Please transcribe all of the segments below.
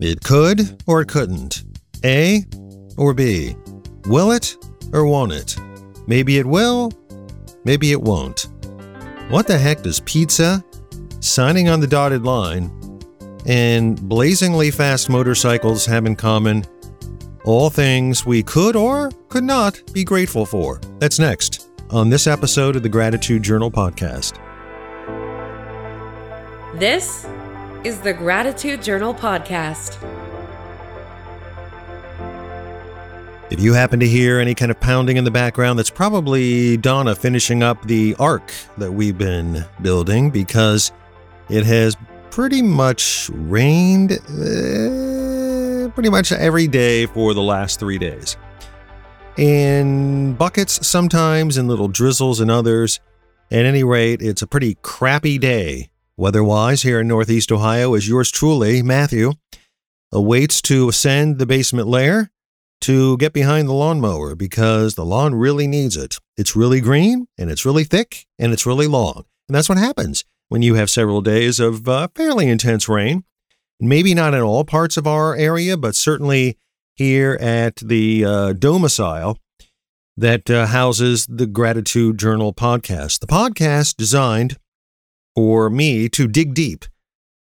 It could or it couldn't. A or B. Will it or won't it? Maybe it will, maybe it won't. What the heck does pizza, signing on the dotted line, and blazingly fast motorcycles have in common? All things we could or could not be grateful for. That's next on this episode of the Gratitude Journal podcast. This is the Gratitude Journal podcast. If you happen to hear any kind of pounding in the background, that's probably Donna finishing up the ark that we've been building because it has pretty much rained uh, pretty much every day for the last three days. In buckets sometimes, in little drizzles and others. At any rate, it's a pretty crappy day weather-wise here in Northeast Ohio as yours truly, Matthew, awaits to ascend the basement layer to get behind the lawnmower because the lawn really needs it. It's really green and it's really thick and it's really long. And that's what happens when you have several days of uh, fairly intense rain. Maybe not in all parts of our area, but certainly here at the uh, domicile that uh, houses the Gratitude Journal podcast. The podcast designed for me to dig deep,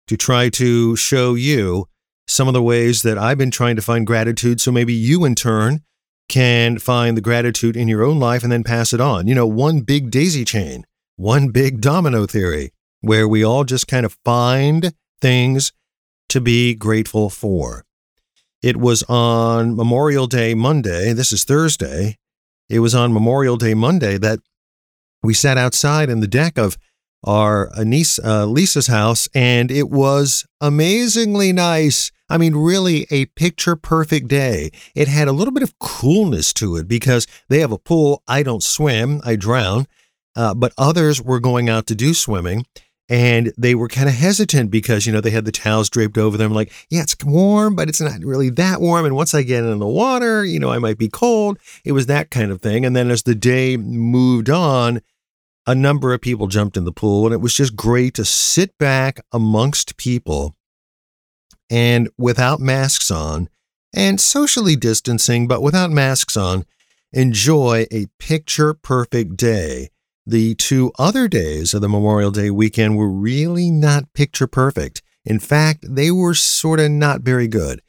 to try to show you some of the ways that I've been trying to find gratitude. So maybe you, in turn, can find the gratitude in your own life and then pass it on. You know, one big daisy chain, one big domino theory, where we all just kind of find things to be grateful for. It was on Memorial Day Monday. This is Thursday. It was on Memorial Day Monday that we sat outside in the deck of our niece uh, Lisa's house, and it was amazingly nice. I mean, really a picture perfect day. It had a little bit of coolness to it because they have a pool. I don't swim, I drown. Uh, but others were going out to do swimming and they were kind of hesitant because, you know, they had the towels draped over them, like, yeah, it's warm, but it's not really that warm. And once I get in the water, you know, I might be cold. It was that kind of thing. And then as the day moved on, a number of people jumped in the pool, and it was just great to sit back amongst people and without masks on and socially distancing, but without masks on, enjoy a picture perfect day. The two other days of the Memorial Day weekend were really not picture perfect. In fact, they were sort of not very good.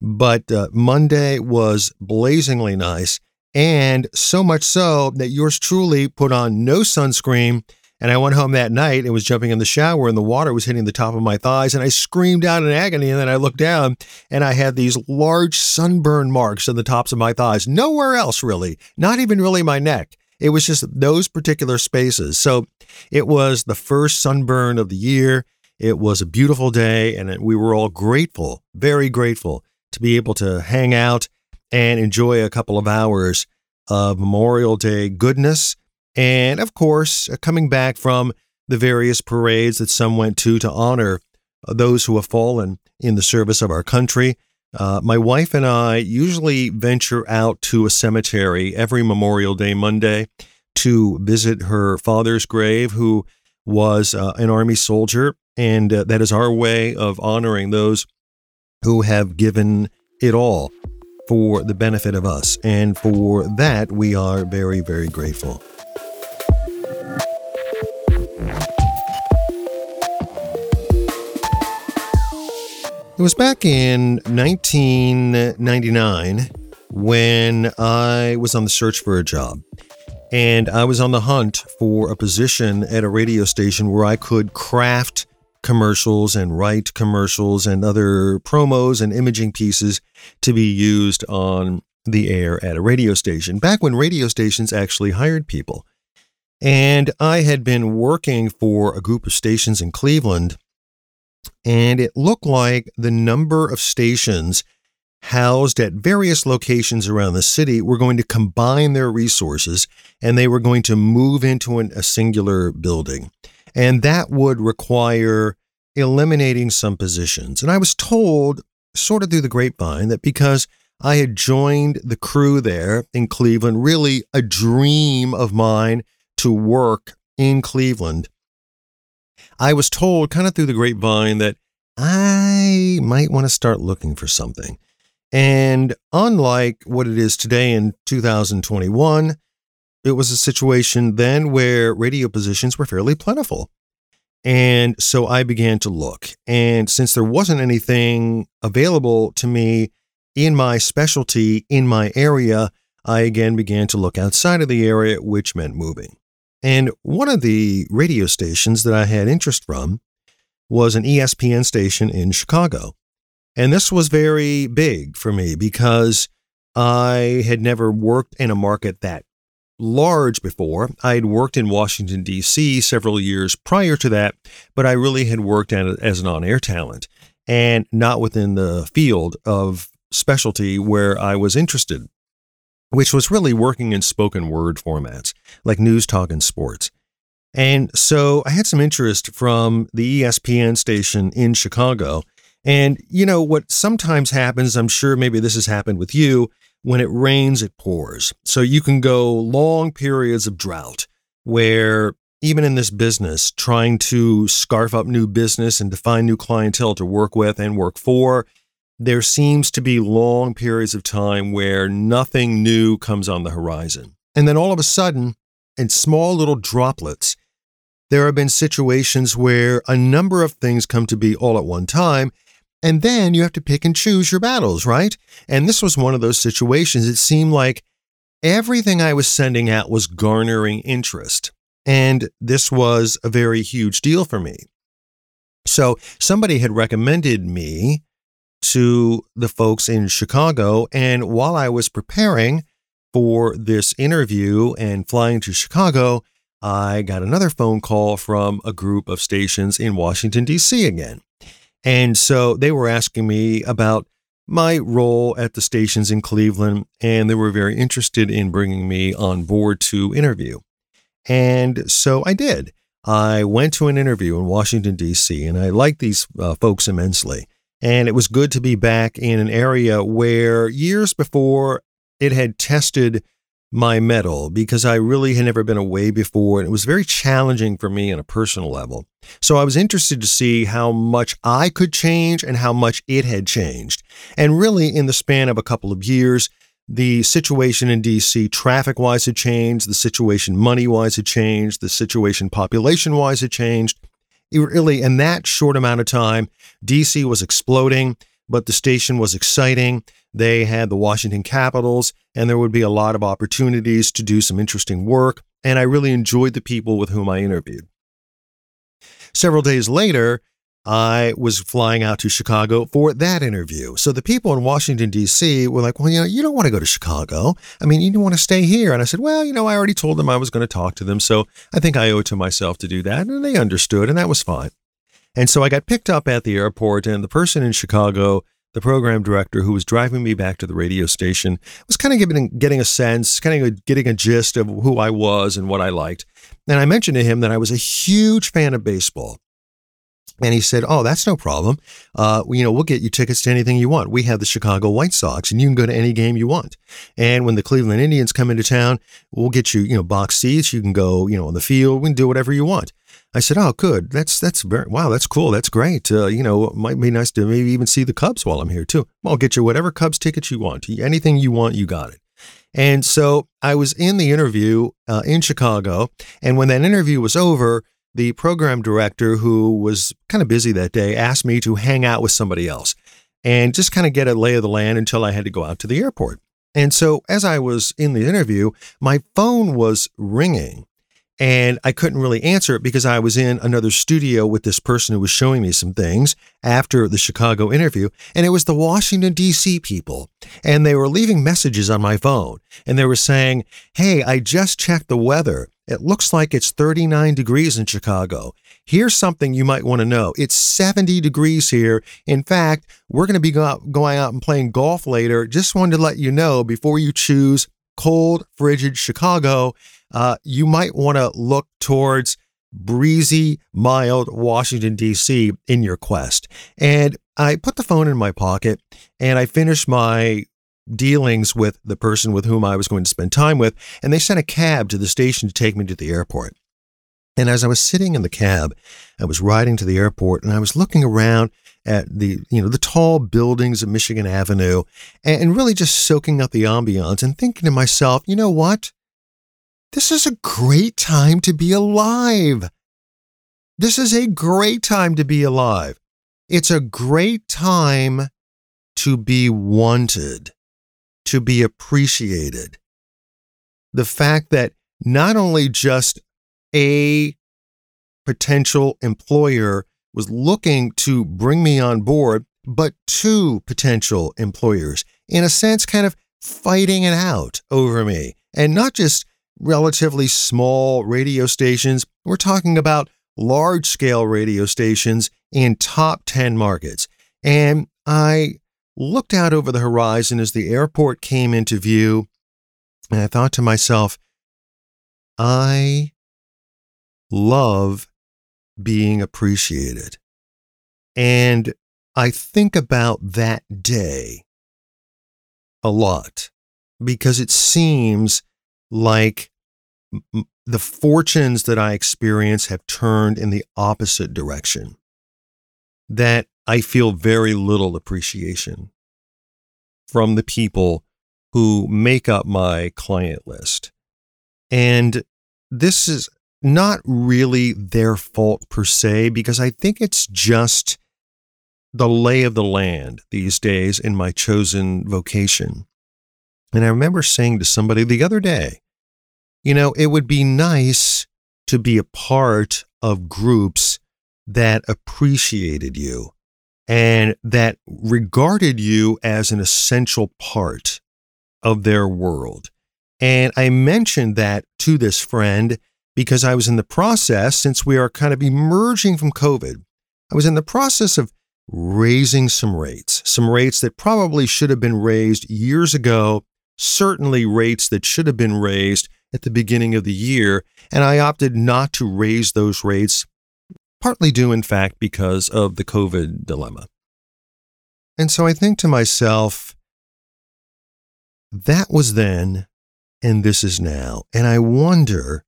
But uh, Monday was blazingly nice, and so much so that yours truly put on no sunscreen and I went home that night and was jumping in the shower, and the water was hitting the top of my thighs. And I screamed out in agony. And then I looked down and I had these large sunburn marks on the tops of my thighs. Nowhere else, really, not even really my neck. It was just those particular spaces. So it was the first sunburn of the year. It was a beautiful day, and we were all grateful, very grateful to be able to hang out and enjoy a couple of hours of Memorial Day goodness and of course, uh, coming back from the various parades that some went to to honor uh, those who have fallen in the service of our country. Uh, my wife and I usually venture out to a cemetery every Memorial Day Monday to visit her father's grave, who was uh, an Army soldier. And uh, that is our way of honoring those who have given it all for the benefit of us. And for that, we are very, very grateful. It was back in 1999 when I was on the search for a job. And I was on the hunt for a position at a radio station where I could craft commercials and write commercials and other promos and imaging pieces to be used on the air at a radio station, back when radio stations actually hired people. And I had been working for a group of stations in Cleveland and it looked like the number of stations housed at various locations around the city were going to combine their resources and they were going to move into an, a singular building. And that would require eliminating some positions. And I was told, sort of through the grapevine, that because I had joined the crew there in Cleveland, really a dream of mine to work in Cleveland, I was told kind of through the grapevine that I might want to start looking for something. And unlike what it is today in 2021, it was a situation then where radio positions were fairly plentiful. And so I began to look. And since there wasn't anything available to me in my specialty, in my area, I again began to look outside of the area, which meant moving. And one of the radio stations that I had interest from was an ESPN station in Chicago. And this was very big for me because I had never worked in a market that large before. I had worked in Washington, D.C. several years prior to that, but I really had worked as an on air talent and not within the field of specialty where I was interested, which was really working in spoken word formats like news, talk, and sports. And so I had some interest from the ESPN station in Chicago. And you know what sometimes happens, I'm sure maybe this has happened with you, when it rains, it pours. So you can go long periods of drought where even in this business, trying to scarf up new business and to find new clientele to work with and work for, there seems to be long periods of time where nothing new comes on the horizon. And then all of a sudden, in small little droplets, there have been situations where a number of things come to be all at one time, and then you have to pick and choose your battles, right? And this was one of those situations. It seemed like everything I was sending out was garnering interest. And this was a very huge deal for me. So somebody had recommended me to the folks in Chicago. And while I was preparing for this interview and flying to Chicago, I got another phone call from a group of stations in Washington, D.C. again. And so they were asking me about my role at the stations in Cleveland, and they were very interested in bringing me on board to interview. And so I did. I went to an interview in Washington, D.C., and I liked these uh, folks immensely. And it was good to be back in an area where years before it had tested my mettle because I really had never been away before and it was very challenging for me on a personal level. So I was interested to see how much I could change and how much it had changed. And really, in the span of a couple of years, the situation in DC traffic wise had changed, the situation money wise had changed, the situation population wise had changed. It really, in that short amount of time, DC was exploding, but the station was exciting. They had the Washington Capitals, and there would be a lot of opportunities to do some interesting work. And I really enjoyed the people with whom I interviewed. Several days later, I was flying out to Chicago for that interview. So the people in Washington, D.C. were like, well, you know, you don't want to go to Chicago. I mean, you want to stay here. And I said, well, you know, I already told them I was going to talk to them. So I think I owe it to myself to do that. And they understood, and that was fine. And so I got picked up at the airport, and the person in Chicago the program director who was driving me back to the radio station was kind of giving, getting a sense, kind of getting a gist of who I was and what I liked. And I mentioned to him that I was a huge fan of baseball. And he said, "Oh, that's no problem. Uh, you know, we'll get you tickets to anything you want. We have the Chicago White Sox, and you can go to any game you want. And when the Cleveland Indians come into town, we'll get you, you know, box seats. You can go, you know, on the field. We can do whatever you want." I said, "Oh, good. That's that's very wow. That's cool. That's great. Uh, you know, might be nice to maybe even see the Cubs while I'm here too. I'll get you whatever Cubs tickets you want. Anything you want, you got it." And so I was in the interview uh, in Chicago, and when that interview was over, the program director, who was kind of busy that day, asked me to hang out with somebody else and just kind of get a lay of the land until I had to go out to the airport. And so as I was in the interview, my phone was ringing and I couldn't really answer it because I was in another studio with this person who was showing me some things after the Chicago interview. And it was the Washington, D.C. people. And they were leaving messages on my phone. And they were saying, Hey, I just checked the weather. It looks like it's 39 degrees in Chicago. Here's something you might want to know. It's 70 degrees here. In fact, we're going to be go- going out and playing golf later. Just wanted to let you know before you choose cold, frigid Chicago uh, you might want to look towards breezy, mild Washington, D.C. in your quest. And I put the phone in my pocket and I finished my dealings with the person with whom I was going to spend time with, and they sent a cab to the station to take me to the airport. And as I was sitting in the cab, I was riding to the airport and I was looking around at the you know the tall buildings of Michigan Avenue and really just soaking up the ambiance and thinking to myself, you know what? This is a great time to be alive. This is a great time to be alive. It's a great time to be wanted, to be appreciated. The fact that not only just a potential employer was looking to bring me on board, but two potential employers, in a sense, kind of fighting it out over me. And not just relatively small radio stations, we're talking about large scale radio stations in top 10 markets. And I looked out over the horizon as the airport came into view, and I thought to myself, I love being appreciated. And I think about that day a lot because it seems like the fortunes that I experience have turned in the opposite direction. That I feel very little appreciation from the people who make up my client list. And this is not really their fault per se, because I think it's just the lay of the land these days in my chosen vocation. And I remember saying to somebody the other day, you know, it would be nice to be a part of groups that appreciated you and that regarded you as an essential part of their world. And I mentioned that to this friend because I was in the process, since we are kind of emerging from COVID, I was in the process of raising some rates, some rates that probably should have been raised years ago, certainly rates that should have been raised at the beginning of the year. And I opted not to raise those rates, partly due, in fact, because of the COVID dilemma. And so I think to myself, that was then, and this is now. And I wonder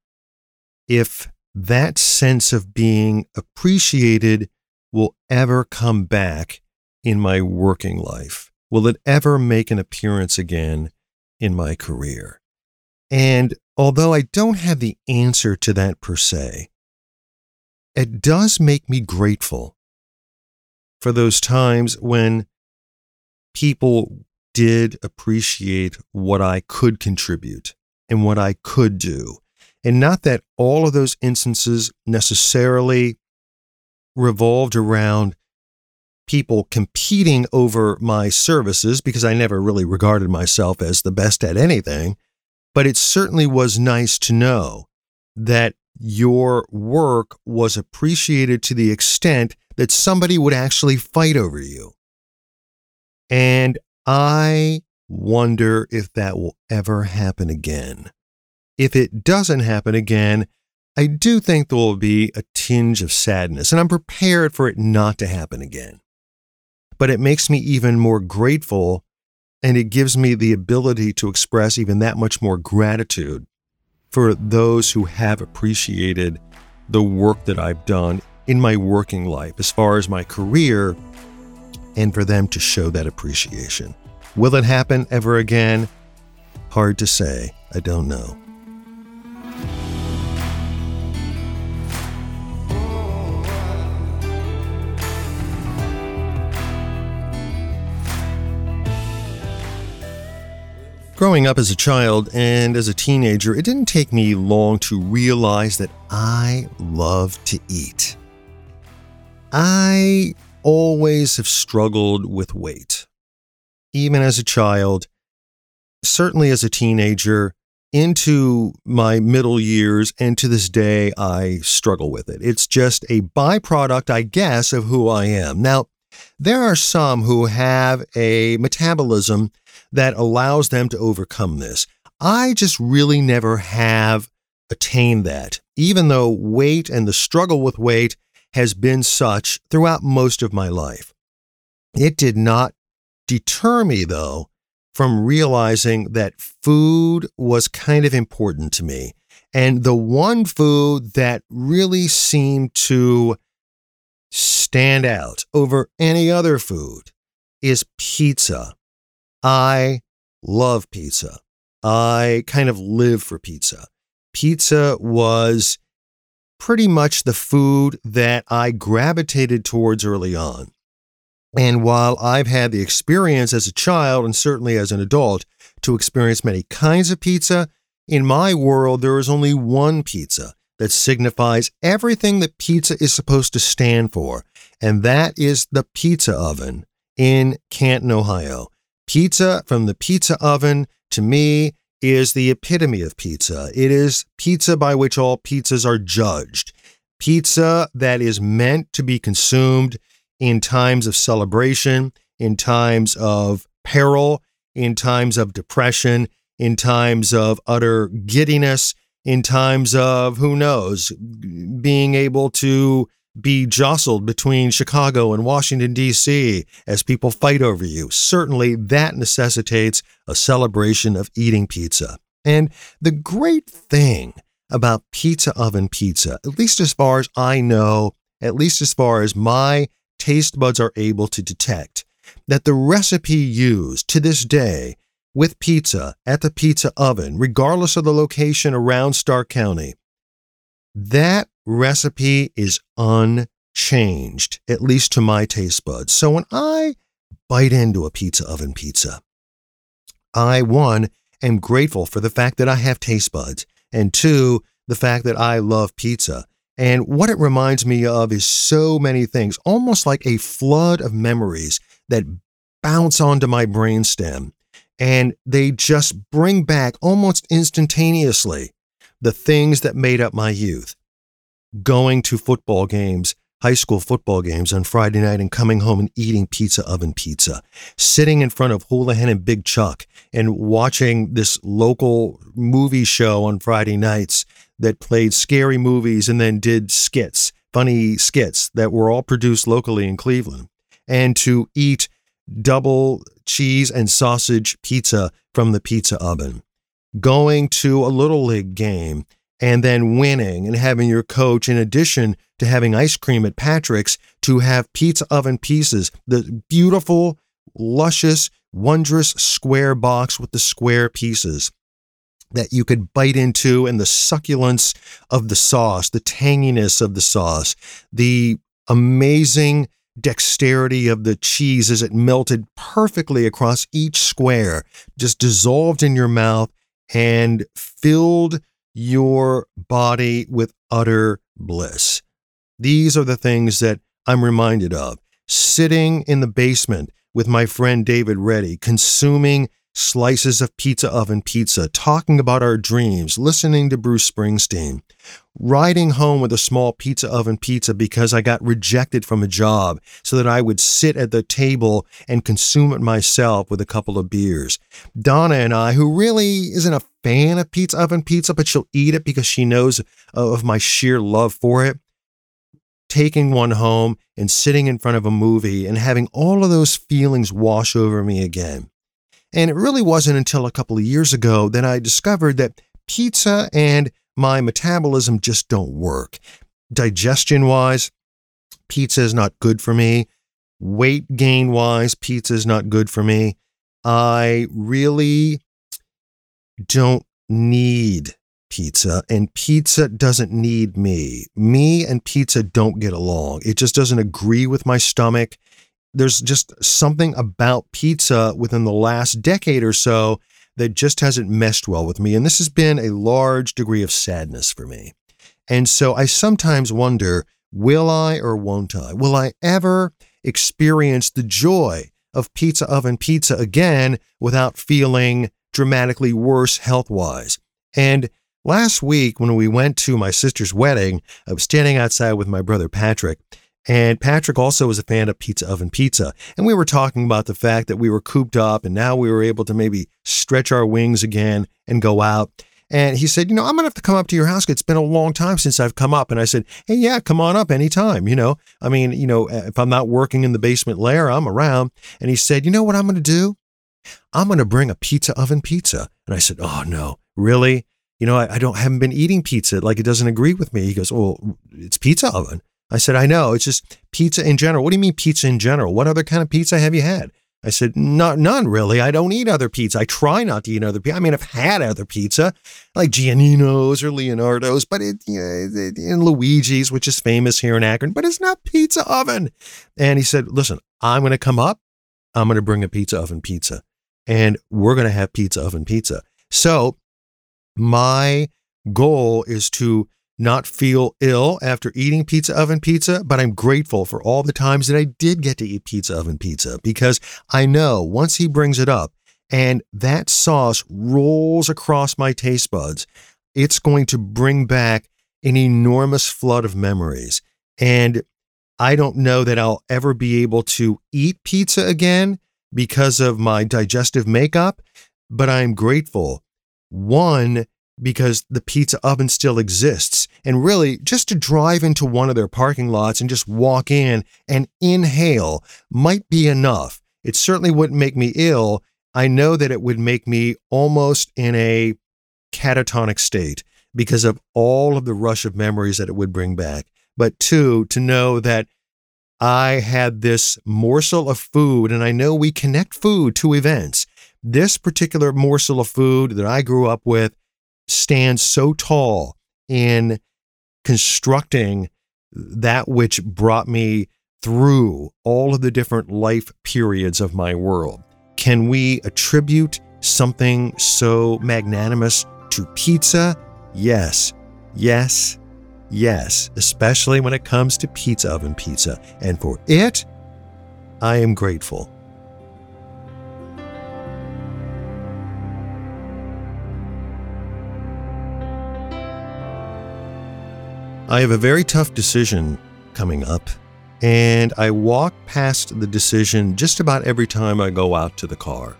if that sense of being appreciated will ever come back in my working life. Will it ever make an appearance again in my career? And although I don't have the answer to that per se, it does make me grateful for those times when people did appreciate what I could contribute and what I could do and not that all of those instances necessarily revolved around people competing over my services because I never really regarded myself as the best at anything. But it certainly was nice to know that your work was appreciated to the extent that somebody would actually fight over you. And I wonder if that will ever happen again if it doesn't happen again, I do think there will be a tinge of sadness, and I'm prepared for it not to happen again. But it makes me even more grateful, and it gives me the ability to express even that much more gratitude for those who have appreciated the work that I've done in my working life, as far as my career, and for them to show that appreciation. Will it happen ever again? Hard to say. I don't know. Growing up as a child and as a teenager, it didn't take me long to realize that I love to eat. I always have struggled with weight. Even as a child, certainly as a teenager, into my middle years, and to this day, I struggle with it. It's just a byproduct, I guess, of who I am. Now, there are some who have a metabolism that allows them to overcome this. I just really never have attained that, even though weight and the struggle with weight has been such throughout most of my life. It did not deter me, though, from realizing that food was kind of important to me. And the one food that really seemed to stand out over any other food is pizza. I love pizza. I kind of live for pizza. Pizza was pretty much the food that I gravitated towards early on. And while I've had the experience as a child and certainly as an adult to experience many kinds of pizza, in my world, there is only one pizza that signifies everything that pizza is supposed to stand for, and that is the pizza oven in Canton, Ohio. Pizza from the pizza oven, to me, is the epitome of pizza. It is pizza by which all pizzas are judged. Pizza that is meant to be consumed in times of celebration, in times of peril, in times of depression, in times of utter giddiness, in times of, who knows, being able to be jostled between Chicago and Washington, D.C. as people fight over you. Certainly, that necessitates a celebration of eating pizza. And the great thing about pizza oven pizza, at least as far as I know, at least as far as my taste buds are able to detect, that the recipe used to this day with pizza at the pizza oven, regardless of the location around Stark County, that recipe is unchanged, at least to my taste buds. So when I bite into a pizza oven pizza, I, one, am grateful for the fact that I have taste buds, and two, the fact that I love pizza. And what it reminds me of is so many things, almost like a flood of memories that bounce onto my brainstem. And they just bring back almost instantaneously the things that made up my youth going to football games, high school football games on Friday night and coming home and eating pizza oven pizza, sitting in front of Hoolihan and Big Chuck and watching this local movie show on Friday nights that played scary movies and then did skits, funny skits that were all produced locally in Cleveland, and to eat double cheese and sausage pizza from the pizza oven, going to a little league game and then winning and having your coach, in addition to having ice cream at Patrick's, to have pizza oven pieces, the beautiful, luscious, wondrous square box with the square pieces that you could bite into, and the succulence of the sauce, the tanginess of the sauce, the amazing dexterity of the cheese as it melted perfectly across each square, just dissolved in your mouth and filled your body with utter bliss. These are the things that I'm reminded of. Sitting in the basement with my friend David Reddy, consuming slices of pizza oven pizza, talking about our dreams, listening to Bruce Springsteen, riding home with a small pizza oven pizza because I got rejected from a job so that I would sit at the table and consume it myself with a couple of beers. Donna and I, who really isn't a fan of pizza oven pizza, but she'll eat it because she knows of my sheer love for it. Taking one home and sitting in front of a movie and having all of those feelings wash over me again. And it really wasn't until a couple of years ago that I discovered that pizza and my metabolism just don't work. Digestion wise, pizza is not good for me. Weight gain wise, pizza is not good for me. I really don't need pizza, and pizza doesn't need me. Me and pizza don't get along. It just doesn't agree with my stomach there's just something about pizza within the last decade or so that just hasn't meshed well with me. And this has been a large degree of sadness for me. And so I sometimes wonder will I or won't I? Will I ever experience the joy of pizza oven pizza again without feeling dramatically worse health wise? And last week, when we went to my sister's wedding, I was standing outside with my brother Patrick and Patrick also was a fan of Pizza Oven Pizza. And we were talking about the fact that we were cooped up and now we were able to maybe stretch our wings again and go out. And he said, You know, I'm going to have to come up to your house. It's been a long time since I've come up. And I said, Hey, yeah, come on up anytime. You know, I mean, you know, if I'm not working in the basement lair, I'm around. And he said, You know what I'm going to do? I'm going to bring a pizza oven pizza. And I said, Oh, no, really? You know, I, I don't haven't been eating pizza. Like it doesn't agree with me. He goes, Well, it's pizza oven. I said, I know. It's just pizza in general. What do you mean pizza in general? What other kind of pizza have you had? I said, not, none really. I don't eat other pizza. I try not to eat other pizza. I mean, I've had other pizza, like Giannino's or Leonardo's, but it, you know, Luigi's, which is famous here in Akron, but it's not pizza oven. And he said, listen, I'm going to come up. I'm going to bring a pizza oven pizza and we're going to have pizza oven pizza. So my goal is to not feel ill after eating pizza oven pizza, but I'm grateful for all the times that I did get to eat pizza oven pizza because I know once he brings it up and that sauce rolls across my taste buds, it's going to bring back an enormous flood of memories. And I don't know that I'll ever be able to eat pizza again because of my digestive makeup, but I'm grateful. One, because the pizza oven still exists. And really, just to drive into one of their parking lots and just walk in and inhale might be enough. It certainly wouldn't make me ill. I know that it would make me almost in a catatonic state because of all of the rush of memories that it would bring back. But two, to know that I had this morsel of food, and I know we connect food to events. This particular morsel of food that I grew up with stands so tall in constructing that which brought me through all of the different life periods of my world. Can we attribute something so magnanimous to pizza? Yes, yes, yes, especially when it comes to pizza oven pizza. And for it, I am grateful. I have a very tough decision coming up, and I walk past the decision just about every time I go out to the car.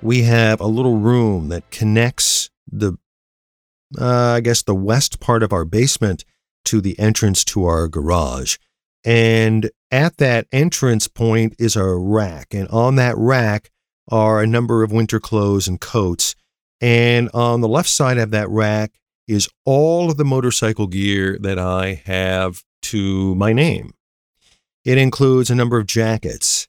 We have a little room that connects the, uh, I guess, the west part of our basement to the entrance to our garage. And at that entrance point is a rack, and on that rack are a number of winter clothes and coats. And on the left side of that rack is all of the motorcycle gear that I have to my name. It includes a number of jackets.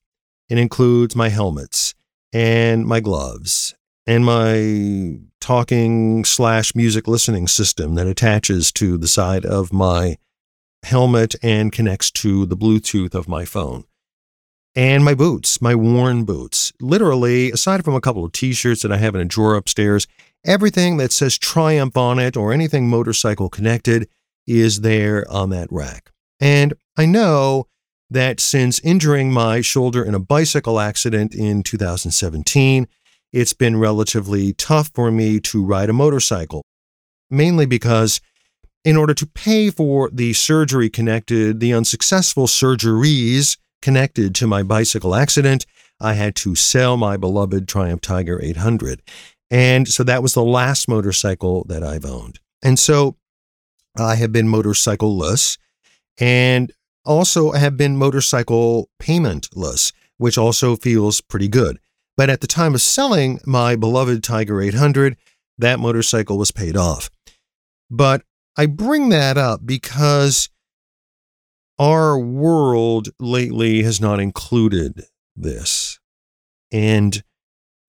It includes my helmets and my gloves and my talking slash music listening system that attaches to the side of my helmet and connects to the Bluetooth of my phone. And my boots, my worn boots. Literally, aside from a couple of t shirts that I have in a drawer upstairs, Everything that says Triumph on it or anything motorcycle connected is there on that rack. And I know that since injuring my shoulder in a bicycle accident in 2017, it's been relatively tough for me to ride a motorcycle, mainly because in order to pay for the surgery connected, the unsuccessful surgeries connected to my bicycle accident, I had to sell my beloved Triumph Tiger 800. And so that was the last motorcycle that I've owned. And so I have been motorcycleless and also I have been motorcycle paymentless, which also feels pretty good. But at the time of selling my beloved Tiger 800, that motorcycle was paid off. But I bring that up because our world lately has not included this. And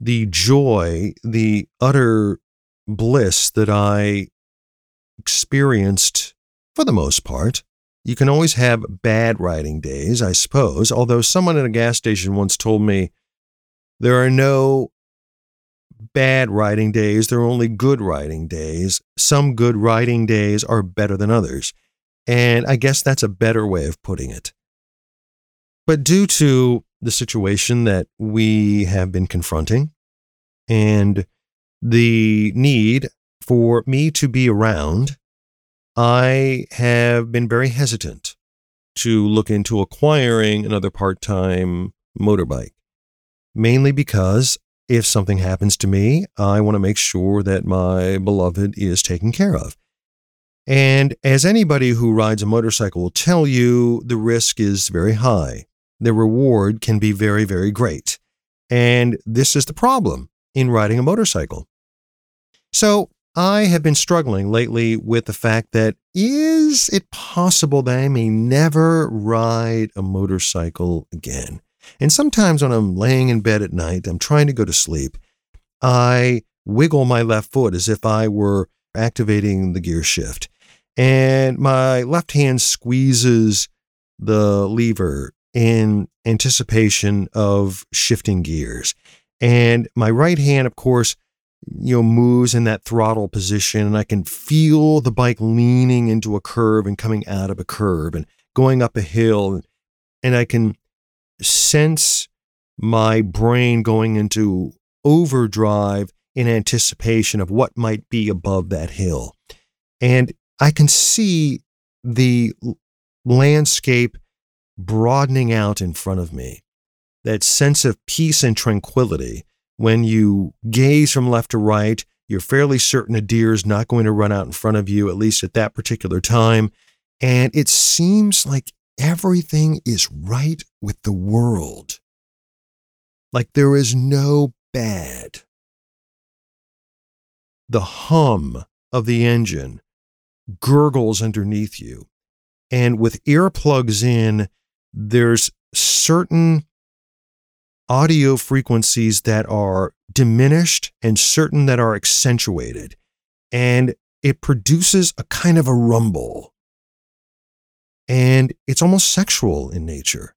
the joy, the utter bliss that I experienced for the most part. You can always have bad riding days, I suppose, although someone at a gas station once told me there are no bad riding days, there are only good riding days. Some good riding days are better than others. And I guess that's a better way of putting it. But due to the situation that we have been confronting and the need for me to be around, I have been very hesitant to look into acquiring another part time motorbike, mainly because if something happens to me, I want to make sure that my beloved is taken care of. And as anybody who rides a motorcycle will tell you, the risk is very high the reward can be very, very great. And this is the problem in riding a motorcycle. So I have been struggling lately with the fact that is it possible that I may never ride a motorcycle again? And sometimes when I'm laying in bed at night, I'm trying to go to sleep, I wiggle my left foot as if I were activating the gear shift. And my left hand squeezes the lever in anticipation of shifting gears. And my right hand, of course, you know, moves in that throttle position, and I can feel the bike leaning into a curve and coming out of a curve and going up a hill. And I can sense my brain going into overdrive in anticipation of what might be above that hill. And I can see the landscape broadening out in front of me. That sense of peace and tranquility when you gaze from left to right, you're fairly certain a deer is not going to run out in front of you, at least at that particular time. And it seems like everything is right with the world. Like there is no bad. The hum of the engine gurgles underneath you. And with earplugs in, there's certain audio frequencies that are diminished and certain that are accentuated. And it produces a kind of a rumble. And it's almost sexual in nature.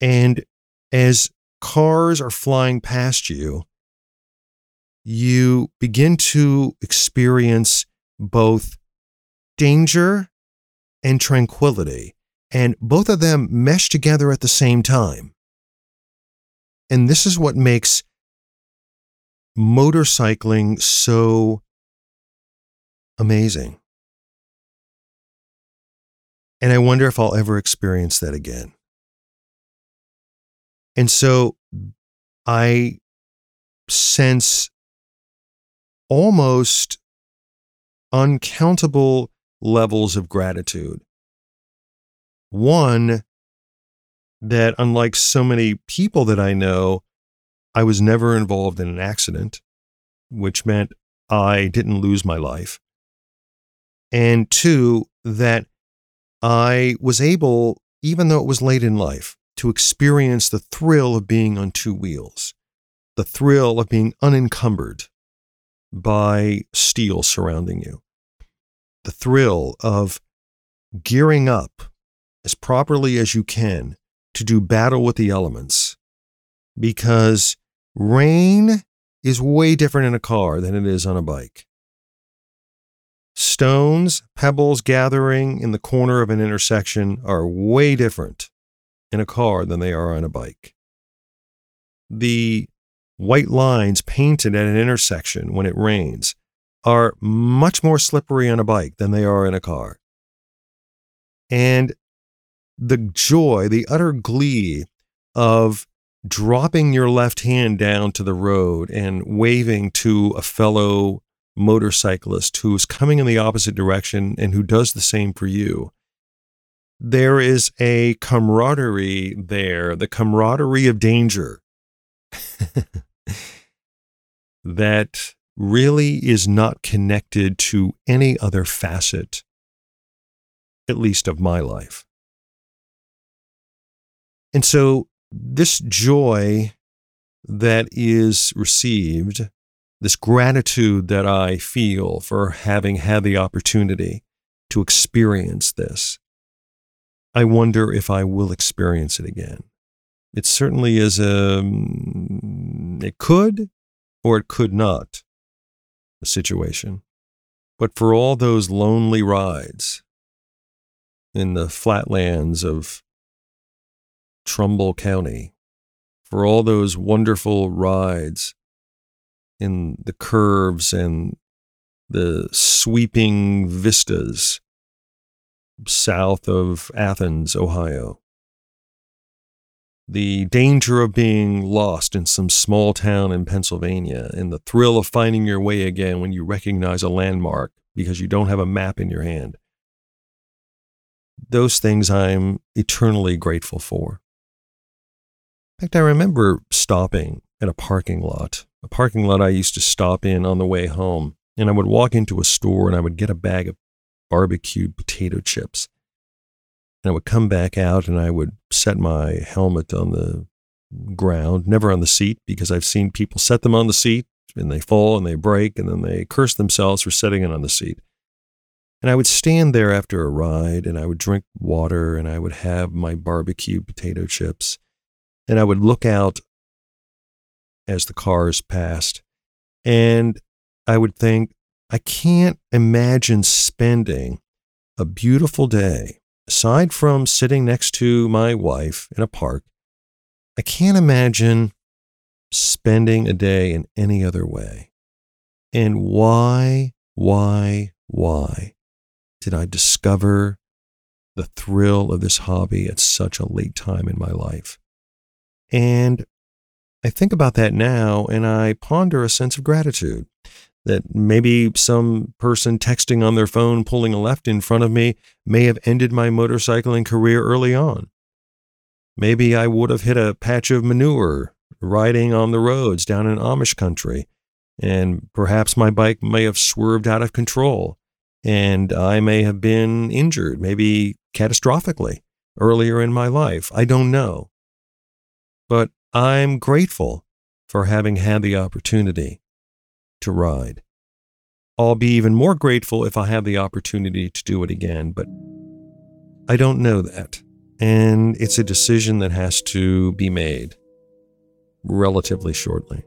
And as cars are flying past you, you begin to experience both danger and tranquility. And both of them mesh together at the same time. And this is what makes motorcycling so amazing. And I wonder if I'll ever experience that again. And so I sense almost uncountable levels of gratitude. One, that unlike so many people that I know, I was never involved in an accident, which meant I didn't lose my life. And two, that I was able, even though it was late in life, to experience the thrill of being on two wheels, the thrill of being unencumbered by steel surrounding you, the thrill of gearing up as properly as you can to do battle with the elements because rain is way different in a car than it is on a bike. Stones, pebbles gathering in the corner of an intersection are way different in a car than they are on a bike. The white lines painted at an intersection when it rains are much more slippery on a bike than they are in a car. And the joy, the utter glee of dropping your left hand down to the road and waving to a fellow motorcyclist who's coming in the opposite direction and who does the same for you. There is a camaraderie there, the camaraderie of danger that really is not connected to any other facet, at least of my life. And so, this joy that is received, this gratitude that I feel for having had the opportunity to experience this, I wonder if I will experience it again. It certainly is a, it could or it could not, a situation. But for all those lonely rides in the flatlands of Trumbull County, for all those wonderful rides in the curves and the sweeping vistas south of Athens, Ohio. The danger of being lost in some small town in Pennsylvania and the thrill of finding your way again when you recognize a landmark because you don't have a map in your hand. Those things I'm eternally grateful for. In fact, I remember stopping at a parking lot a parking lot I used to stop in on the way home. And I would walk into a store and I would get a bag of barbecued potato chips. And I would come back out and I would set my helmet on the ground, never on the seat, because I've seen people set them on the seat and they fall and they break and then they curse themselves for setting it on the seat. And I would stand there after a ride and I would drink water and I would have my barbecue potato chips and I would look out as the cars passed and I would think, I can't imagine spending a beautiful day, aside from sitting next to my wife in a park, I can't imagine spending a day in any other way. And why, why, why did I discover the thrill of this hobby at such a late time in my life? And I think about that now and I ponder a sense of gratitude that maybe some person texting on their phone pulling a left in front of me may have ended my motorcycling career early on. Maybe I would have hit a patch of manure riding on the roads down in Amish country, and perhaps my bike may have swerved out of control, and I may have been injured, maybe catastrophically, earlier in my life. I don't know. But I'm grateful for having had the opportunity to ride. I'll be even more grateful if I have the opportunity to do it again, but I don't know that. And it's a decision that has to be made relatively shortly.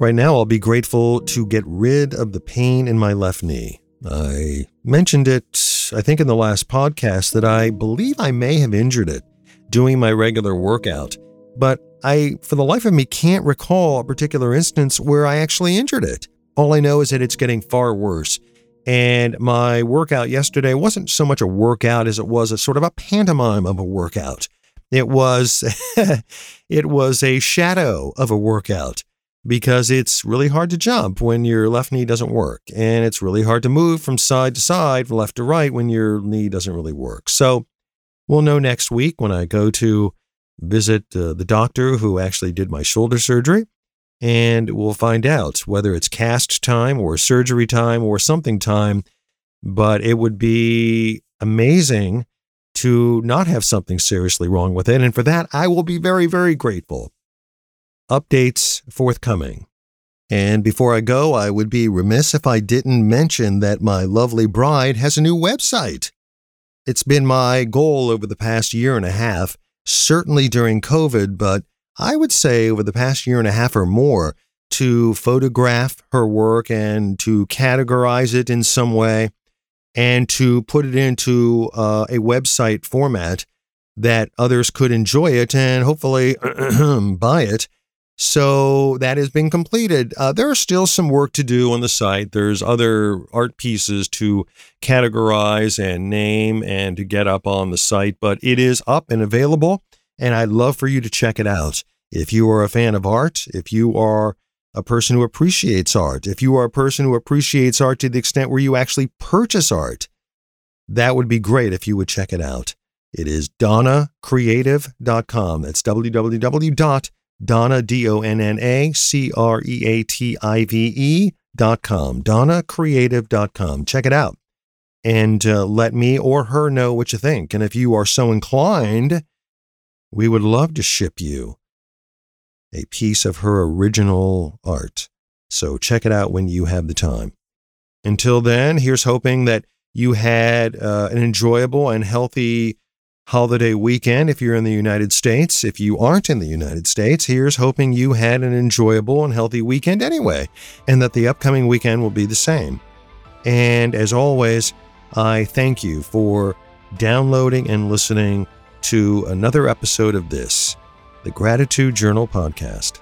Right now, I'll be grateful to get rid of the pain in my left knee. I mentioned it, I think, in the last podcast that I believe I may have injured it doing my regular workout, but I, for the life of me, can't recall a particular instance where I actually injured it. All I know is that it's getting far worse. And my workout yesterday wasn't so much a workout as it was a sort of a pantomime of a workout. It was it was a shadow of a workout because it's really hard to jump when your left knee doesn't work. And it's really hard to move from side to side, from left to right, when your knee doesn't really work. So we'll know next week when I go to visit uh, the doctor who actually did my shoulder surgery. And we'll find out whether it's cast time or surgery time or something time. But it would be amazing to not have something seriously wrong with it. And for that, I will be very, very grateful updates forthcoming. And before I go, I would be remiss if I didn't mention that my lovely bride has a new website. It's been my goal over the past year and a half, certainly during COVID, but I would say over the past year and a half or more, to photograph her work and to categorize it in some way and to put it into uh, a website format that others could enjoy it and hopefully buy it so that has been completed. Uh, there are still some work to do on the site. There's other art pieces to categorize and name and to get up on the site, but it is up and available. And I'd love for you to check it out. If you are a fan of art, if you are a person who appreciates art, if you are a person who appreciates art to the extent where you actually purchase art, that would be great if you would check it out. It is donnacreative.com. That's www Donna, D O N N A C R E A T I V E dot com, donnacreative.com. Check it out and uh, let me or her know what you think. And if you are so inclined, we would love to ship you a piece of her original art. So check it out when you have the time. Until then, here's hoping that you had uh, an enjoyable and healthy holiday weekend if you're in the United States. If you aren't in the United States, here's hoping you had an enjoyable and healthy weekend anyway, and that the upcoming weekend will be the same. And as always, I thank you for downloading and listening to another episode of this, the Gratitude Journal podcast.